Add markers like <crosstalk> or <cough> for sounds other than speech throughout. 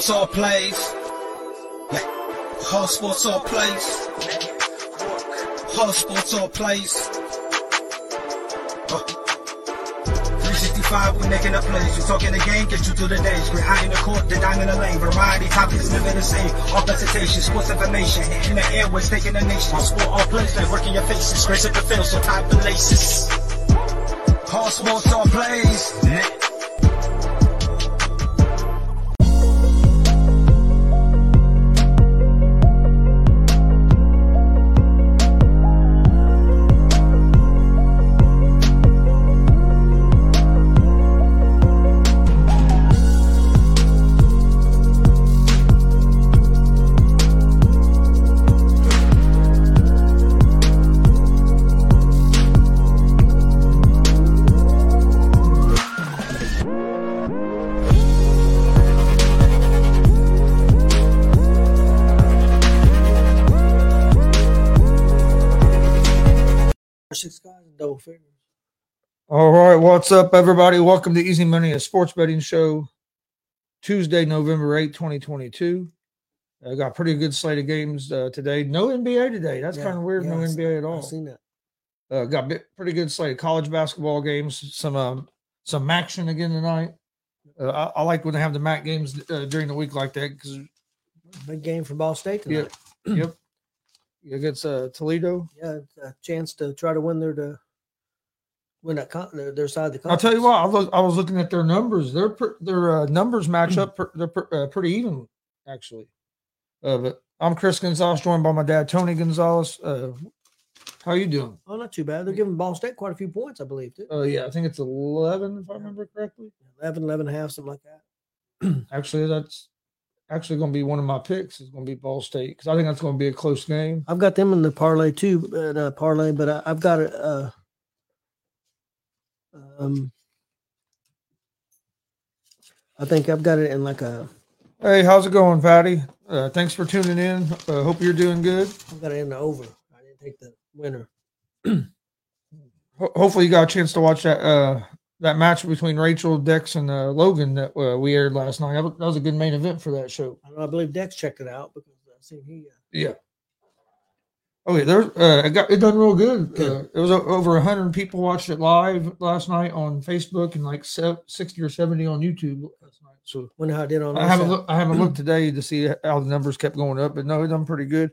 Sports all plays. Hard sports all plays. Hard sports all plays. Uh. 365, we making up plays. You talking the game, get you through the days. We're high in the court, the dime in the lane. Variety topics never the same. All presentation, sports information. In the airways, taking the nation. All sport, all plays, like working your faces. Grace at the field, so tie the laces. Hard sports all plays. Figures. All right, what's up, everybody? Welcome to Easy Money, a sports betting show. Tuesday, November 8, 2022. I got a pretty good slate of games uh, today. No NBA today. That's Yeah, kind of weird. yeah, no NBA at I've all. seen that. Uh, got bit, pretty good slate of college basketball games. Some um, some action again tonight. Uh, I, I like when they have the MAC games uh, during the week like that because Big game for Ball State tonight. yep, against uh, Toledo. Yeah, a chance to try to win their to win that con- their, side of the I'll tell you conference. what. I was, I was looking at their numbers. Their per- their uh, numbers match up. Per, they're per, uh, pretty even, actually. Uh, but I'm Chris Gonzalez, joined by my dad Tony Gonzalez. Uh, how you doing? Oh, not too bad. They're giving Ball State quite a few points, I believe. Uh, yeah, I think it's 11 if I remember correctly. 11, 11 and a half, something like that. <clears throat> Actually, that's actually going to be one of my picks. Is going to be Ball State because I think that's going to be a close game. I've got them in the parlay too, but, uh, parlay, but I, I've got it. Um, I think I've got it in like a. Hey, how's it going, Patty? Uh, thanks for tuning in. Uh, hope you're doing good. I've got it in the over. I didn't take the winner. <clears throat> Ho- hopefully you got a chance to watch that uh that match between Rachel, Dex, and uh, Logan that uh, we aired last night. That was, that was a good main event for that show. I, know, I believe Dex checked it out because I seen he. Uh, Yeah. Okay, there. Uh, it got it done real good. Good. Uh, it was over hundred people watched it live last night on Facebook and like sixty or seventy on YouTube last night. So wonder how it did on. I haven't look, I haven't looked today to see how the numbers kept going up, but no, it done pretty good.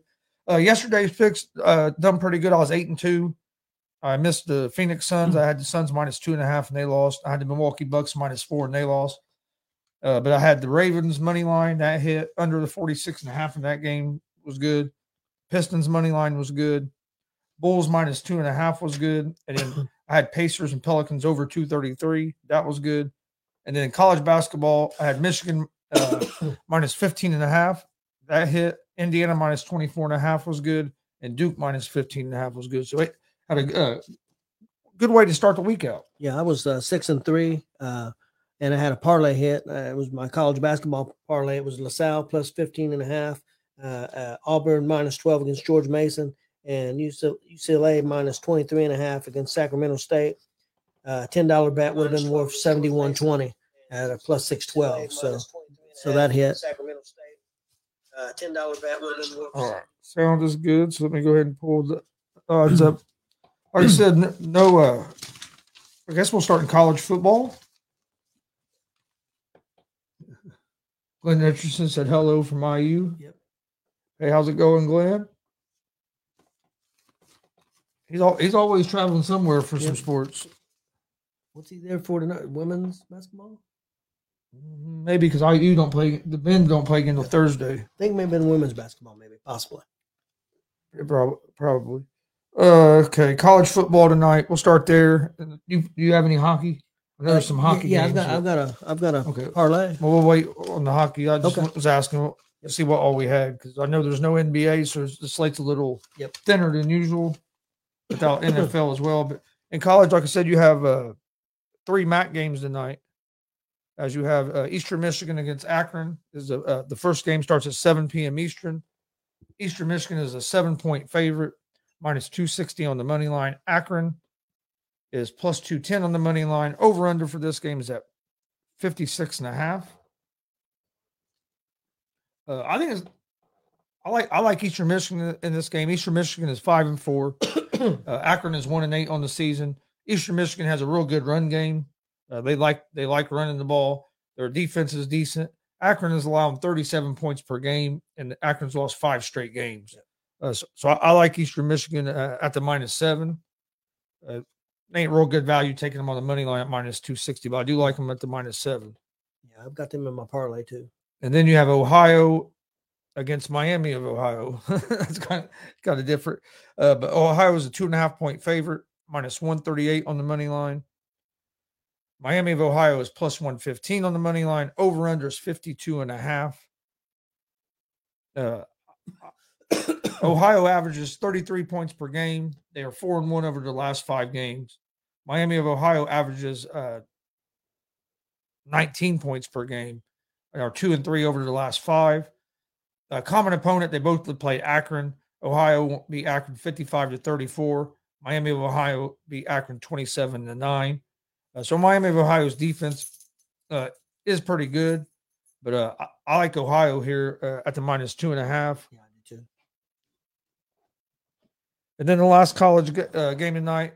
Uh, yesterday's picks uh, done pretty good. I was eight and two. I missed the Phoenix Suns. I had the Suns minus two and a half, and they lost. I had the Milwaukee Bucks minus four, and they lost. Uh, but I had the Ravens money line that hit under the 46 and a half in that game was good. Pistons money line was good. Bulls minus two and a half was good. And then <laughs> I had Pacers and Pelicans over 233. That was good. And then in college basketball, I had Michigan uh, <coughs> minus 15 and a half. That hit. Indiana minus 24 and a half was good. And Duke minus 15 and a half was good. So it had a uh, good way to start the week out. Yeah, I was uh, six and three, uh, and I had a parlay hit. Uh, it was my college basketball parlay. It was LaSalle plus 15 and a half, Auburn minus 12 against George Mason, and UCLA minus 23 and a half against Sacramento State. Uh, $10 bet would have been worth 71.20 at a plus 612. So, so that hit. Sacramento State. Uh, $10 bet would have been worth. All right. Sound is good. So let me go ahead and pull the odds up. Like I said, no, uh, I guess we'll start in college football. Glenn Richardson said hello from IU. Yep. Hey, how's it going, Glenn? He's all, he's always traveling somewhere for some Yep. sports. What's he there for tonight? Women's basketball? Maybe because IU don't play, the men don't play again until Thursday. I think maybe in women's basketball, maybe possibly. Probably. probably. Uh, okay, college football tonight. We'll start there. Do you, do you have any hockey? I know there's some Uh, hockey. Yeah, games. I've got, I've got a, I've got a Okay. parlay. Well, we'll wait on the hockey. I just Okay. was asking see what all we had because I know there's no NBA, so the slate's a little Yep. thinner than usual without <laughs> NFL as well. But in college, like I said, you have uh, three MAC games tonight. As you have uh, Eastern Michigan against Akron is a, uh, the first game starts at 7 p.m. Eastern. Eastern Michigan is a seven point favorite, minus 260 on the money line. Akron is plus 210 on the money line. Over under for this game is at 56 and a half. Uh, I think it's. I like I like Eastern Michigan in this game. Eastern Michigan is five and four. <coughs> uh, Akron is one and eight on the season. Eastern Michigan has a real good run game. Uh, they like they like running the ball. Their defense is decent. Akron is allowing 37 points per game, and Akron's lost five straight games. Uh, so, so I, I, like Eastern Michigan uh, at the minus seven. Uh, ain't real good value taking them on the money line at minus 260, but I do like them at the minus seven. Yeah, I've got them in my parlay too. And then you have Ohio against Miami of Ohio. <laughs> That's kind of kind of different. Uh, but Ohio is a two and a half point favorite, minus 138 on the money line. Miami of Ohio is plus 115 on the money line. Over under is 52 and a half. Uh, <coughs> Ohio averages 33 points per game. They are four and one over the last five games. Miami of Ohio averages uh, 19 points per game. Are two and three over the last five. A common opponent, they both would play Akron. Ohio beat Akron 55 to 34. Miami of Ohio beat Akron 27 to 9. Uh, so Miami of Ohio's defense uh, is pretty good, but uh, I, I, like Ohio here uh, at the minus two and a half. Yeah, too. And then the last college uh, game tonight,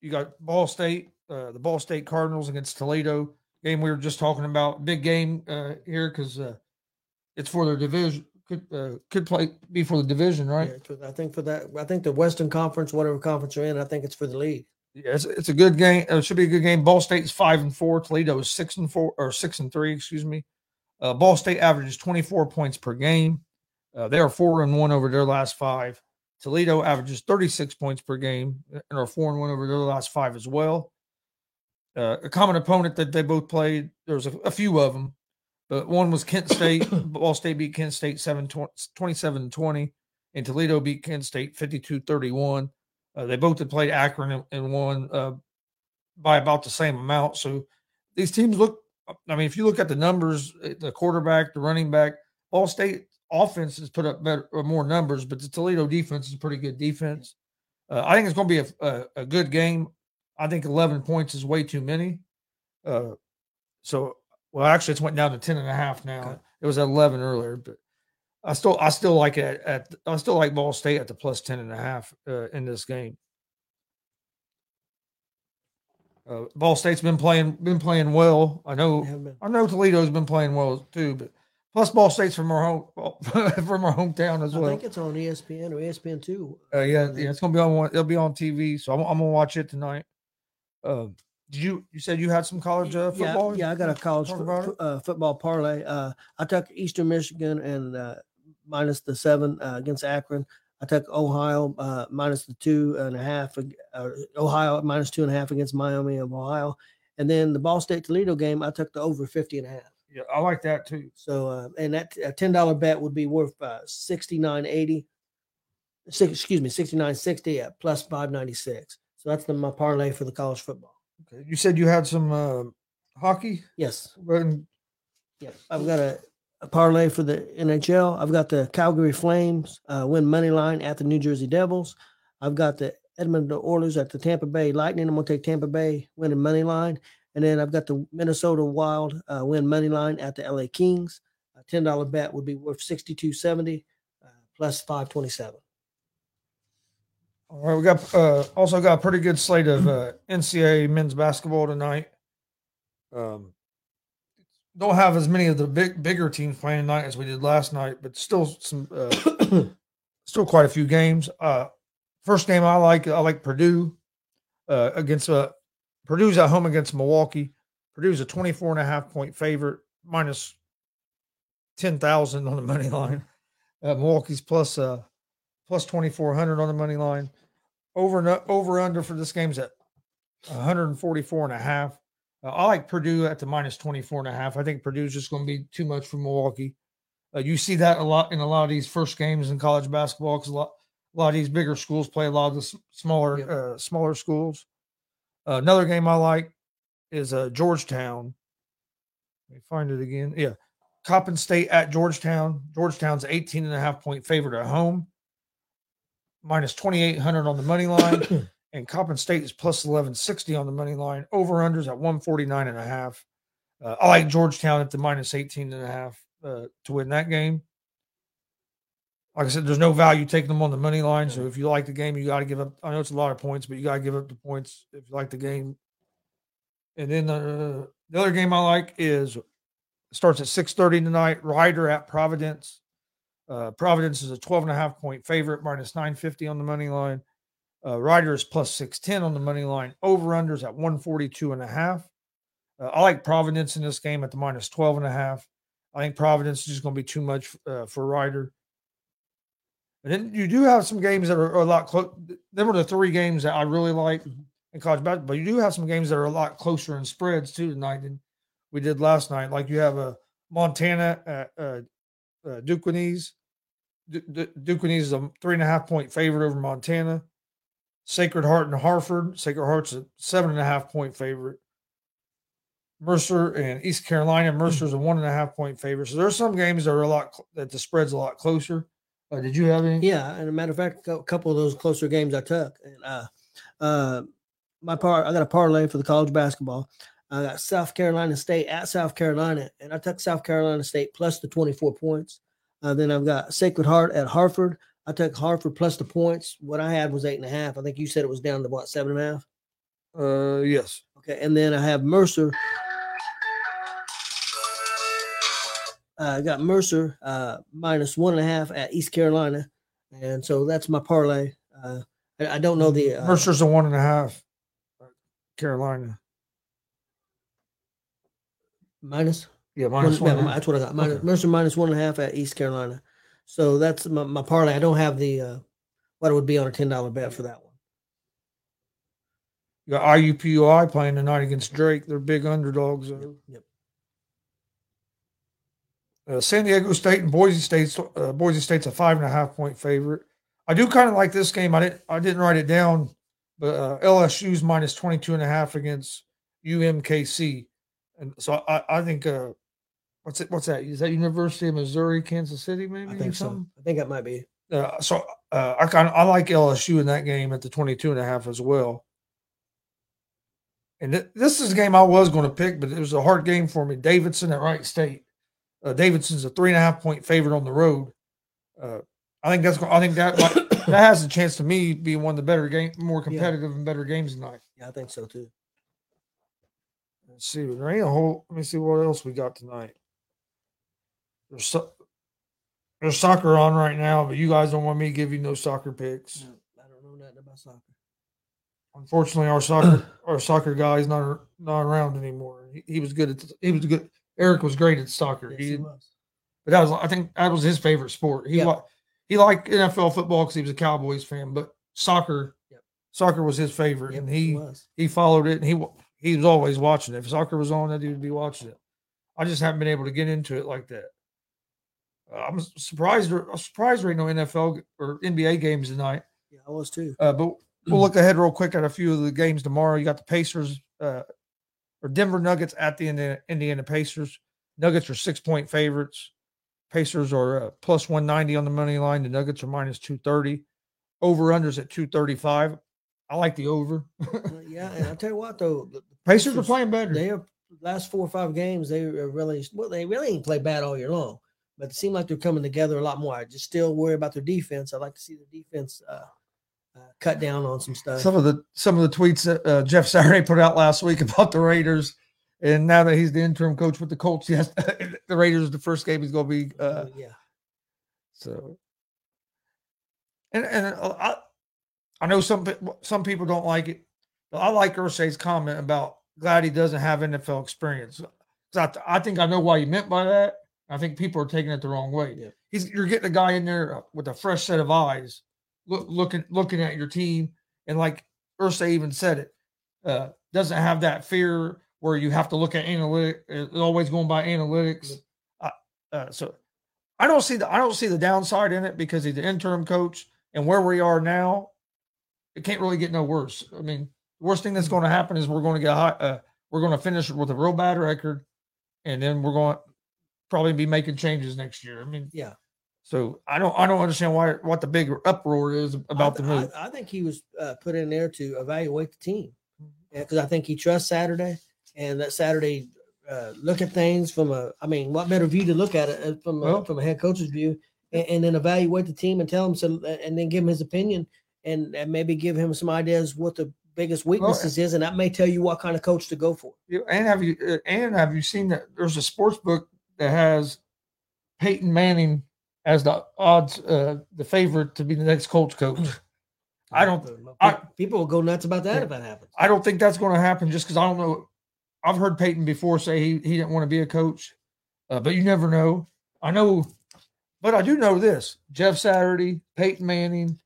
you got Ball State, uh, the Ball State Cardinals against Toledo. Game we were just talking about, big game uh, here because uh, it's for their division. Could uh, could play be for the division, right? Yeah, I think for that, I think the Western Conference, whatever conference you're in, I think it's for the league. Yeah, it's, it's a good game. It should be a good game. Ball State is five and four. Toledo is six and four or six and three. Excuse me. Uh, Ball State averages 24 points per game. Uh, they are four and one over their last five. Toledo averages 36 points per game and are four and one over their last five as well. Uh, a common opponent that they both played, there's a, a, few of them, but one was Kent State. <coughs> Ball State beat Kent State 7, 27 20, and Toledo beat Kent State 52 31. Uh, they both had played Akron and, and won uh, by about the same amount. So these teams look, I mean, if you look at the numbers, eh, the quarterback, the running back, Ball State offense has put up better or more numbers, but the Toledo defense is a pretty good defense. Uh, I think it's going to be a, a, a, good game. I think 11 points is way too many. Uh, so, well, actually, it's went down to 10 and a half now. Okay. It was at 11 earlier, but I still, I still like it at, I still like Ball State at the plus 10 and a half uh, in this game. Uh, Ball State's been playing, been playing well. I know, I know Toledo's been playing well too, but Plus, Ball State's from our home <laughs> from our hometown as well. I think it's on ESPN or ESPN two. Uh, yeah, yeah, it's gonna be on one. It'll be on TV, so I'm, I'm gonna watch it tonight. Uh, did you you said you had some college uh, football? Yeah, yeah, I got a college fo- uh, football parlay. Uh, I took Eastern Michigan and uh, minus the seven uh, against Akron. I took Ohio uh, minus the two and a half. Uh, Ohio minus two and a half against Miami of Ohio, and then the Ball State Toledo game. I took the over 50 and a half. Yeah, I like that too. So, uh, and that a ten dollar bet would be worth uh, sixty nine eighty. Excuse me, sixty nine sixty at plus five ninety six. So that's the my parlay for the college football. Okay, you said you had some uh, hockey. Yes. Yes, I've got a, a, parlay for the NHL. I've got the Calgary Flames uh, win money line at the New Jersey Devils. I've got the Edmonton Oilers at the Tampa Bay Lightning. I'm gonna take Tampa Bay winning money line, and then I've got the Minnesota Wild uh, win money line at the LA Kings. A ten dollar bet would be worth sixty two seventy uh, plus five twenty seven. All right, we got uh, also got a pretty good slate of uh, NCAA men's basketball tonight. Um, don't have as many of the big bigger teams playing tonight as we did last night, but still some uh, <coughs> still quite a few games. Uh, first game I like I like Purdue uh, against uh, Purdue's at home against Milwaukee. Purdue's a 24 and a half point favorite, minus 10,000 on the money line. Uh, Milwaukee's plus, uh, plus 2,400 on the money line. Over and over under for this game's at 144 and a half. Uh, I like Purdue at the minus 24 and a half. I think Purdue's just going to be too much for Milwaukee. Uh, you see that a lot in a lot of these first games in college basketball because a lot, a lot of these bigger schools play a lot of the smaller, yep. uh, smaller schools. Uh, another game I like is uh, Georgetown. Let me find it again. Yeah. Coppin State at Georgetown. Georgetown's 18 and a half point favorite at home, minus 2,800 on the money line. <coughs> and Coppin State is plus 1160 on the money line. Over unders at 149 and a half. Uh, I like Georgetown at the minus 18 and a half uh, to win that game. like I said, there's no value taking them on the money line. So if you like the game, you got to give up. I know it's a lot of points, but you got to give up the points if you like the game. And then uh, the other game I like is starts at six thirty tonight. Rider at Providence. Uh, Providence is a 12 and a half point favorite, minus 950 on the money line. Uh, Rider is plus 610 on the money line. Over unders at 142 and a half. Uh, I like Providence in this game at the minus 12 and a half. I think Providence is just going to be too much uh, for Rider. And then you do have some games that are, a lot close. There were the three games that I really like in college basketball, but you do have some games that are a lot closer in spreads too tonight than we did last night. Like you have a Montana at uh, uh, Duquesne. Duquesne is a three and a half point favorite over Montana. Sacred Heart and Hartford. Sacred Heart's a seven and a half point favorite. Mercer and East Carolina. Mercer's a one and a half point favorite. So there's some games that are a lot that the spread's a lot closer. Uh, did you have any? Yeah, and a matter of fact, a couple of those closer games I took, and uh, uh, my part I got a parlay for the college basketball. I got South Carolina State at South Carolina, and I took South Carolina State plus the 24 points. Uh, then I've got Sacred Heart at Hartford. I took Hartford plus the points. What I had was eight and a half. I think you said it was down to what seven and a half. Uh, yes. Okay, and then I have Mercer. Uh, I got Mercer uh, minus one and a half at East Carolina, and so that's my parlay. Uh, I, I don't know the uh, Mercer's a one and a half. Carolina minus. Yeah, minus One- one. yeah, that's what I got. Minus, Okay. Mercer minus one and a half at East Carolina. So that's my, my parlay. I don't have the uh, what it would be on a ten dollar bet for that one. You got IUPUI playing tonight against Drake. They're big underdogs. though. Yep. Uh, San Diego State and Boise State's uh, Boise State's a five and a half point favorite. I do kind of like this game. I didn't I didn't write it down, but uh, LSU's minus 22 and a half against UMKC. And so I, I think uh, what's it what's that? Is that University of Missouri, Kansas City, maybe? I think so. I think it might be. Uh, so uh, I kind I like LSU in that game at the 22 and a half as well. And th- this is a game I was going to pick, but it was a hard game for me. Davidson at Wright State. Uh, Davidson's a three and a half point favorite on the road. Uh, I think that's. I think that <coughs> that has a chance to me be one of the better game, more competitive and better games tonight. Yeah, I think so too. Let's see. There ain't a whole. Let me see what else we got tonight. There's so, there's soccer on right now, but you guys don't want me to give you no soccer picks. I don't know nothing about soccer. Unfortunately, our soccer <clears throat> our soccer guy is not not around anymore. He, he was good at he was good. Eric was great at soccer. Yes, he, he was. but that was I think that was his favorite sport. He Yep. li- he liked NFL football because he was a Cowboys fan, but soccer Yep. soccer was his favorite, Yep, and he he was. he followed it, and he he was always watching it. If soccer was on, that dude would be watching it. I just haven't been able to get into it like that. Uh, I'm surprised. there- I'm surprised there ain't no NFL or NBA games tonight. Yeah, I was too. Uh, but <clears throat> we'll look ahead real quick at a few of the games tomorrow. You got the Pacers uh, or Denver Nuggets at the Indiana, Indiana Pacers. Nuggets are six point favorites. Pacers are uh, plus 190 on the money line. The Nuggets are minus 230. Over unders at 235. I like the over. <laughs> Uh, yeah, and I'll tell you what though, the Pacers are playing better. they are last four or five games. They really well. They really ain't played bad all year long, but it seemed like they're coming together a lot more. I just still worry about their defense. I'd like to see their defense uh, uh, cut down on some stuff. some of the some of the tweets that uh, Jeff Saturday put out last week <laughs> about the Raiders, and now that he's the interim coach with the Colts, yes, <laughs> the Raiders the first game is going to be uh, Uh, yeah, So, and and uh, I, I know some some people don't like it, but I like Irsay's comment about glad he doesn't have NFL experience. I, I think I know why he meant by that. I think people are taking it the wrong way. Yeah. He's you're getting a guy in there with a fresh set of eyes, look, looking looking at your team, and like Irsay even said it, uh, doesn't have that fear where you have to look at analytics. always going by analytics. Uh, uh, so I don't see the I don't see the downside in it because he's an interim coach and where we are now, it can't really get no worse. I mean, the worst thing that's going to happen is we're going to get high, uh, we're going to finish with a real bad record, and then we're going probably be making changes next year. I mean, yeah. so I don't I don't understand why what the big uproar is about the move. I, I think he was uh, put in there to evaluate the team Mm-hmm. because I think he trusts Saturday, and that Saturday uh, look at things from a. I mean, what better view to look at it uh, from a, Well- from a head coach's view and, and then evaluate the team and tell him so, and then give him his opinion and, and maybe give him some ideas what the biggest weaknesses is, and that may tell you what kind of coach to go for. And have you uh, and have you seen that there's a sports book that has Peyton Manning as the odds uh the favorite to be the next Colts coach. I don't People- I- people will go nuts about that Yeah. if that happens. I don't think that's going to happen just because I don't know. I've heard Peyton before say he, he didn't want to be a coach, uh, but you never know. I know, but I do know this: Jeff Saturday, Peyton Manning,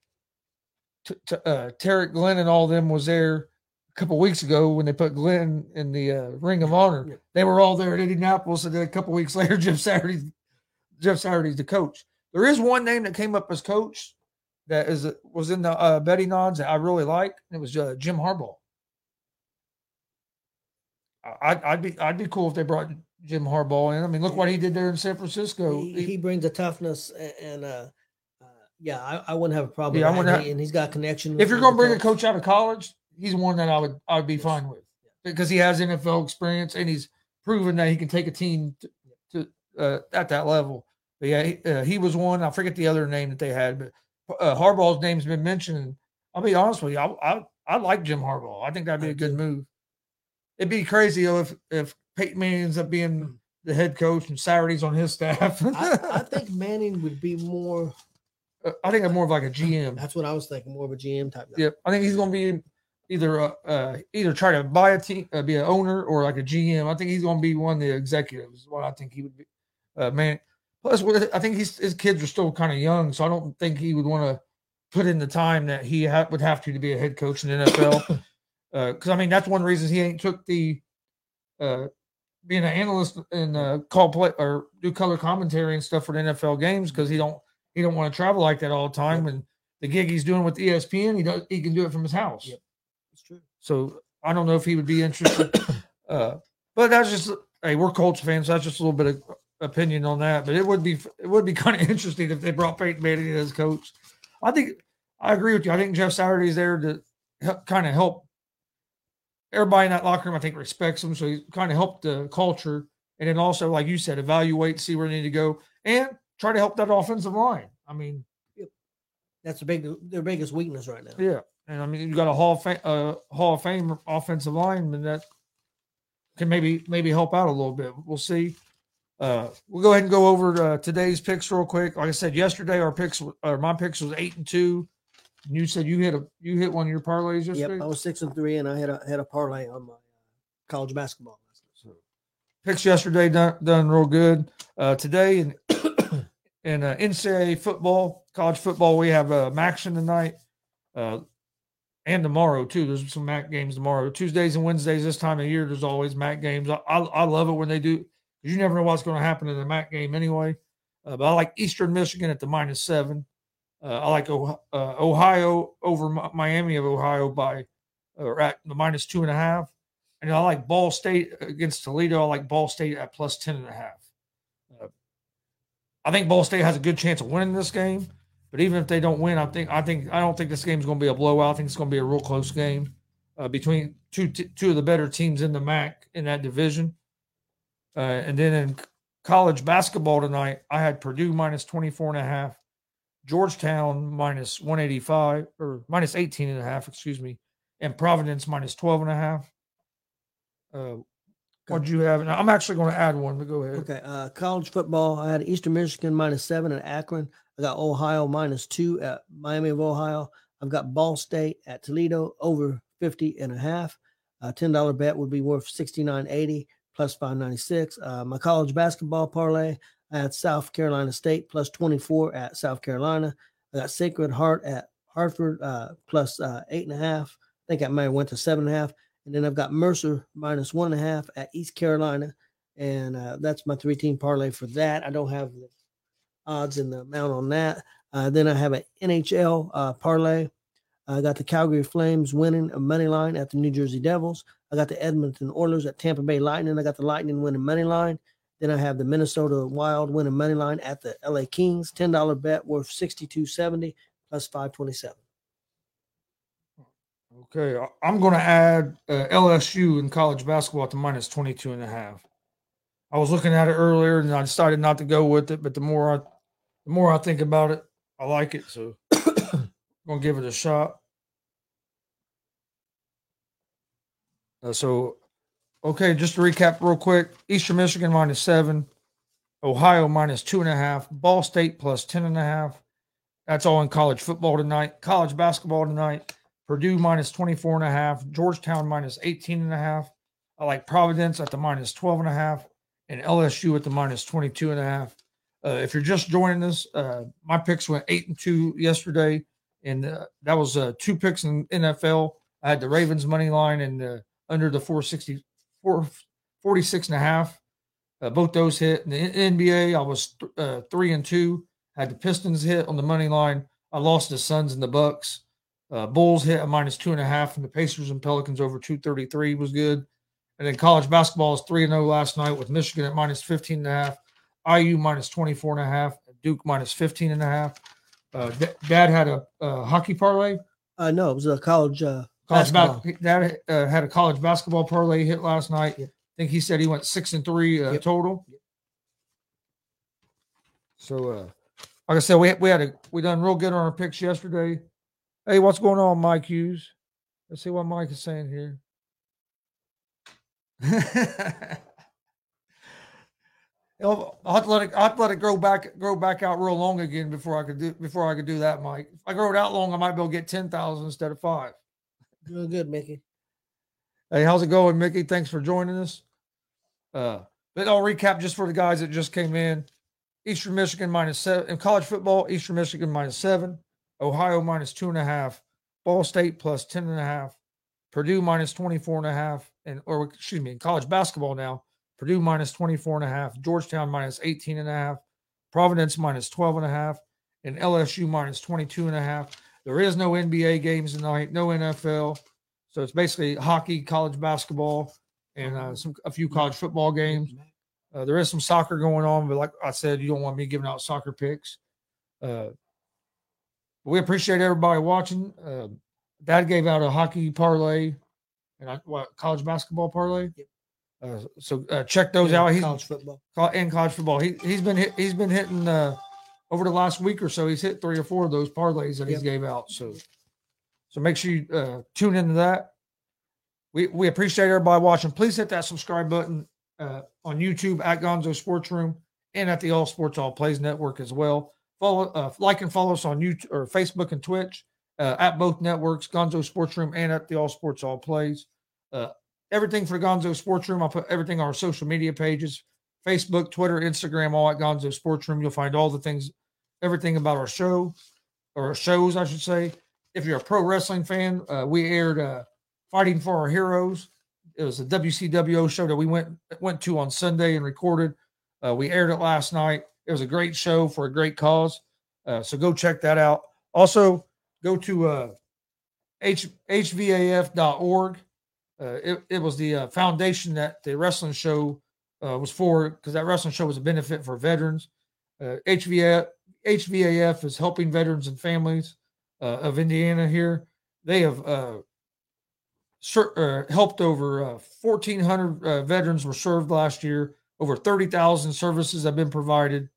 t- t- uh, Tarik Glenn, and all them was there a couple weeks ago when they put Glenn in the uh, Ring of Honor. Yeah. They were all there at Indianapolis, and then a couple weeks <laughs> later, Jeff Saturday, Jeff Saturday's the coach. There is one name that came up as coach that is was in the uh, betting odds that I really like. and It was uh, Jim Harbaugh. I'd, I'd be I'd be cool if they brought Jim Harbaugh in. I mean, look what he did there in San Francisco. he, He- brings a toughness a- and uh, uh yeah, I, I wouldn't have a problem. Yeah, I that. wouldn't And he- and he's got connection. if you're going to bring a coach. coach out of college, he's one that I would I would be Yes. fine with because he has NFL experience and he's proven that he can take a team to, to uh, at that level. But yeah, he, uh, he was one. I forget the other name that they had, but uh, Harbaugh's name's been mentioned. I'll be honest with you, I I, I like Jim Harbaugh. I think that'd be a good move. It'd be crazy though if if Peyton Manning ends up being the head coach and Saturday's on his staff. I, I <laughs> think Manning would be more. Uh, I think I'm more of like a GM. That's what I was thinking, more of a GM type. guy. Yep, I think he's going to be either uh, uh, either try to buy a team, uh, be an owner, or like a GM. I think he's going to be one of the executives. What I think he would be. Uh, man, plus what- I think he's, his kids are still kind of young, so I don't think he would want to put in the time that he ha- would have to to be a head coach in the NFL. Because <coughs> I mean, that's one reason he ain't took the uh, being an analyst and uh, call play or do color commentary and stuff for the NFL games because he don't he don't want to travel like that all the time and the gig he's doing with ESPN, he does he can do it from his house. Yep. So I don't know if he would be interested. <coughs> uh, but that's just hey, we're Colts fans. That's just a little bit of opinion on that. But it would be it would be <laughs> kind of interesting if they brought Peyton Manning as coach. I think I agree with you. I think Jeff Saturday's there to help, kind of help everybody in that locker room. I think respects him, so he kind of helped the culture, and then also, like you said, evaluate, see where they need to go, and try to help that offensive line. I mean, That's the big their biggest weakness right now. yeah, and I mean you got a Hall of Fame, uh, Hall of Fame offensive lineman that can maybe maybe help out a little bit. We'll see. Uh, we'll go ahead and go over uh, today's picks real quick. Like I said yesterday, our picks, or my picks was eight and two. And you said you hit a you hit one of your parlays yesterday. Yep, I was six and three, and I had a had a parlay on my uh, college basketball. So, picks yesterday done, done real good. Uh, today in <coughs> in uh, NCAA football, college football, we have uh, Maction tonight, uh, and tomorrow too. There's some MAC games tomorrow. Tuesdays and Wednesdays this time of year, there's always MAC games. I, I, I love it when they do. 'cause You never know what's going to happen in the MAC game anyway. Uh, but I like Eastern Michigan at the minus seven. Uh, I like Ohio, uh, Ohio over Mi- Miami of Ohio by or at the minus two and a half. And I like Ball State against Toledo. I like Ball State at plus 10 and a half. Uh, I think Ball State has a good chance of winning this game. But even if they don't win, I think I think I don't think this game's going to be a blowout. I think it's going to be a real close game uh, between two t- two of the better teams in the MAC in that division. Uh, and then in college basketball tonight, I had Purdue minus 24 and a half, Georgetown minus 185 or minus 18 and a half, excuse me, and Providence minus 12 and a half. Uh, what'd you have? And I'm actually going to add one, but go ahead. Okay, uh, college football. I had Eastern Michigan minus seven at Akron. I got Ohio minus two at Miami of Ohio. I've got Ball State at Toledo over 50 and a half. A $10 bet would be worth 69.80 plus 596. Uh, my college basketball parlay. I had South Carolina State plus 24 at South Carolina. I got Sacred Heart at Hartford uh, plus uh, eight and a half. I think I may have went to seven and a half. And then I've got Mercer minus one and a half at East Carolina and uh, that's my three team parlay for that. I don't have the odds and the amount on that. Uh, then I have an NHL uh, parlay. I got the Calgary Flames winning a money line at the New Jersey Devils. I got the Edmonton Oilers at Tampa Bay Lightning. I got the Lightning winning money line. Then I have the Minnesota Wild winning money line at the LA Kings. Ten dollar bet worth sixty two seventy plus five twenty seven. Okay, I'm going to add uh, LSU in college basketball to minus 22 and a half. I was looking at it earlier and I decided not to go with it, but the more I the more I think about it, I like it. So I'm <coughs> gonna give it a shot. Uh, so, okay, just to recap real quick: Eastern Michigan minus seven, Ohio minus two and a half, Ball State plus ten and a half. That's all in college football tonight. College basketball tonight. Purdue minus 24 and a half, Georgetown minus 18 and a half. I like Providence at the minus 12 and a half and LSU at the minus 22 and a half. Uh, if you're just joining us, uh, my picks went eight and two yesterday, and uh, that was uh, two picks in NFL. I had the Ravens money line and uh, under the 460, 46 and a half. Uh, both those hit. In the NBA, I was th- three and two. Had the Pistons hit on the money line. I lost the Suns and the Bucks. Bulls hit a minus two and a half, and the Pacers and Pelicans over 233 was good. And then college basketball is 3 0 last night with Michigan at minus 15 and a half, IU minus 24 and a half, Duke minus 15 and a half. Uh, D- Dad had a, a, hockey parlay. Uh, no, it was a college. Uh, college basketball. Ba- Dad uh, had a college basketball parlay hit last night. I think he said he went six and three uh, yep. total. Yep. So, uh, like I said, we we had a we done real good on our picks yesterday. Hey, what's going on, Mike Hughes? Let's see what Mike is saying here. <laughs> I'll have to let it. I have to let it grow back, grow back out real long again before I could do before I could do that, Mike. If I grow it out long, I might be able to get ten thousand instead of five. Doing good, Mickey. Hey, how's it going, Mickey? Thanks for joining us. Uh, but I'll recap just for the guys that just came in. Eastern Michigan minus seven in college football. Eastern Michigan minus seven. Ohio minus two and a half. Ball State plus ten and a half. Purdue minus 24 and a half. And or excuse me, in college basketball now. Purdue minus 24 and a half, Georgetown minus 18 and a half, Providence minus 12 and a half, and LSU minus 22 and a half. There is no NBA games tonight, no NFL. So it's basically hockey, college basketball, and uh, some a few college football games. Uh, there is some soccer going on, but like I said, you don't want me giving out soccer picks. Uh, we appreciate everybody watching. Uh, Dad gave out a hockey parlay and I, what college basketball parlay. Yep. Uh, so uh, check those yeah, out. He's college football and college football. He he's been hit, he's been hitting uh, over the last week or so. He's hit three or four of those parlays that yep. he gave out. So so make sure you uh, tune into that. We we appreciate everybody watching. Please hit that subscribe button uh, on YouTube at Gonzo Sports Room and at the All Sports All Plays Network as well. Follow uh, like and follow us on YouTube or Facebook and Twitch uh, at both networks, Gonzo Sports Room and at the All Sports All Plays. Uh, everything for Gonzo Sports Room. I'll put everything on our social media pages Facebook, Twitter, Instagram, all at Gonzo Sports Room. You'll find all the things, everything about our show or shows, I should say. If you're a pro wrestling fan, uh, we aired uh, Fighting for Our Heroes. It was a WCWO show that we went went to on Sunday and recorded. Uh, we aired it last night. It was a great show for a great cause. Uh, so go check that out. Also, go to uh, H, hvaf.org. Uh, it, it was the uh, foundation that the wrestling show uh, was for because that wrestling show was a benefit for veterans. Uh, HVAF, is helping veterans and families uh, of Indiana here. They have uh, ser- uh, helped over 1,400 veterans were served last year. Over 30,000 services have been provided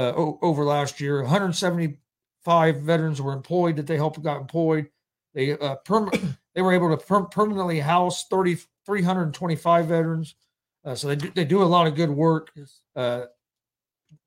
o- over last year. 175 veterans were employed that they helped got employed. They uh, perm- <coughs> they were able to per- permanently house 30, 325 veterans. Uh, so they do, they do a lot of good work. Uh,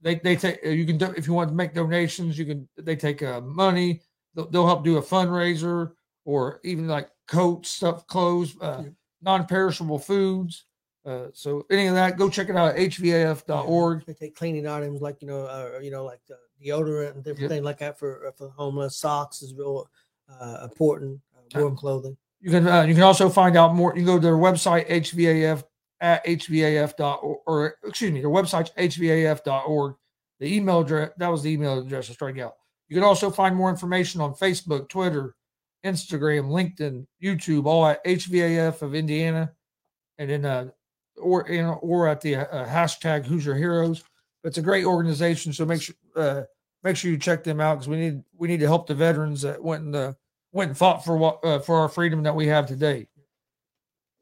they they take you can do, if you want to make donations, you can they take uh, money. They'll, they'll, help do a fundraiser or even like coats, stuff, clothes, uh, non-perishable foods. Uh, so any of that, go check it out at hvaf.org. They take cleaning items like you know, uh, you know, like uh, deodorant and different yep. things like that for uh, for homeless. Socks is real uh, important. Uh, warm clothing. You can uh, you can also find out more. You can go to their website hvaf at hvaf.org or excuse me, their website's hvaf.org. The email address that was the email address I started out. You can also find more information on Facebook, Twitter, Instagram, LinkedIn, YouTube, all at HVAF of Indiana, and then uh, or you know, or at the uh, hashtag Who's Your Heroes. But it's a great organization, so make sure uh, make sure you check them out because we need we need to help the veterans that went and uh, went and fought for what uh, for our freedom that we have today.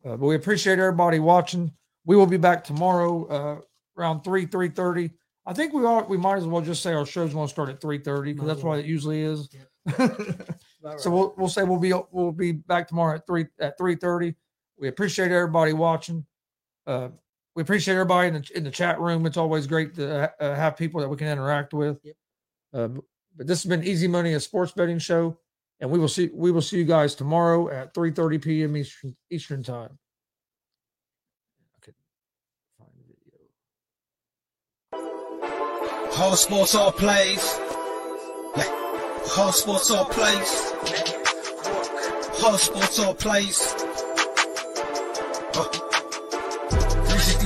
Uh, but we appreciate everybody watching. We will be back tomorrow uh, around three three thirty. I think we are. We might as well just say our show's going to start at three thirty because that's what it usually is. About <laughs> so we'll we'll say we'll be we'll be back tomorrow at three at three thirty. We appreciate everybody watching. Uh, we appreciate everybody in the in the chat room. It's always great to uh, have people that we can interact with. Yep. Uh, but this has been Easy Money, a sports betting show, and we will see we will see you guys tomorrow at three thirty p.m. Eastern Eastern time. I could find the video. All sports, all plays. Yeah. All sports, all plays. All sports, all plays.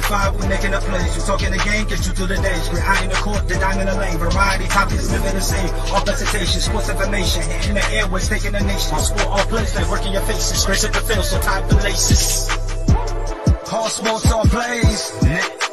365, we making a place. You talking the game, get you through the days. We're high in the court, the dime in the lane. Variety topics, living the same. All presentation, sports information. In the airways, taking the nation. All sport, all plays, like working your faces. Grace at the field, so tie the laces. All sports, all plays.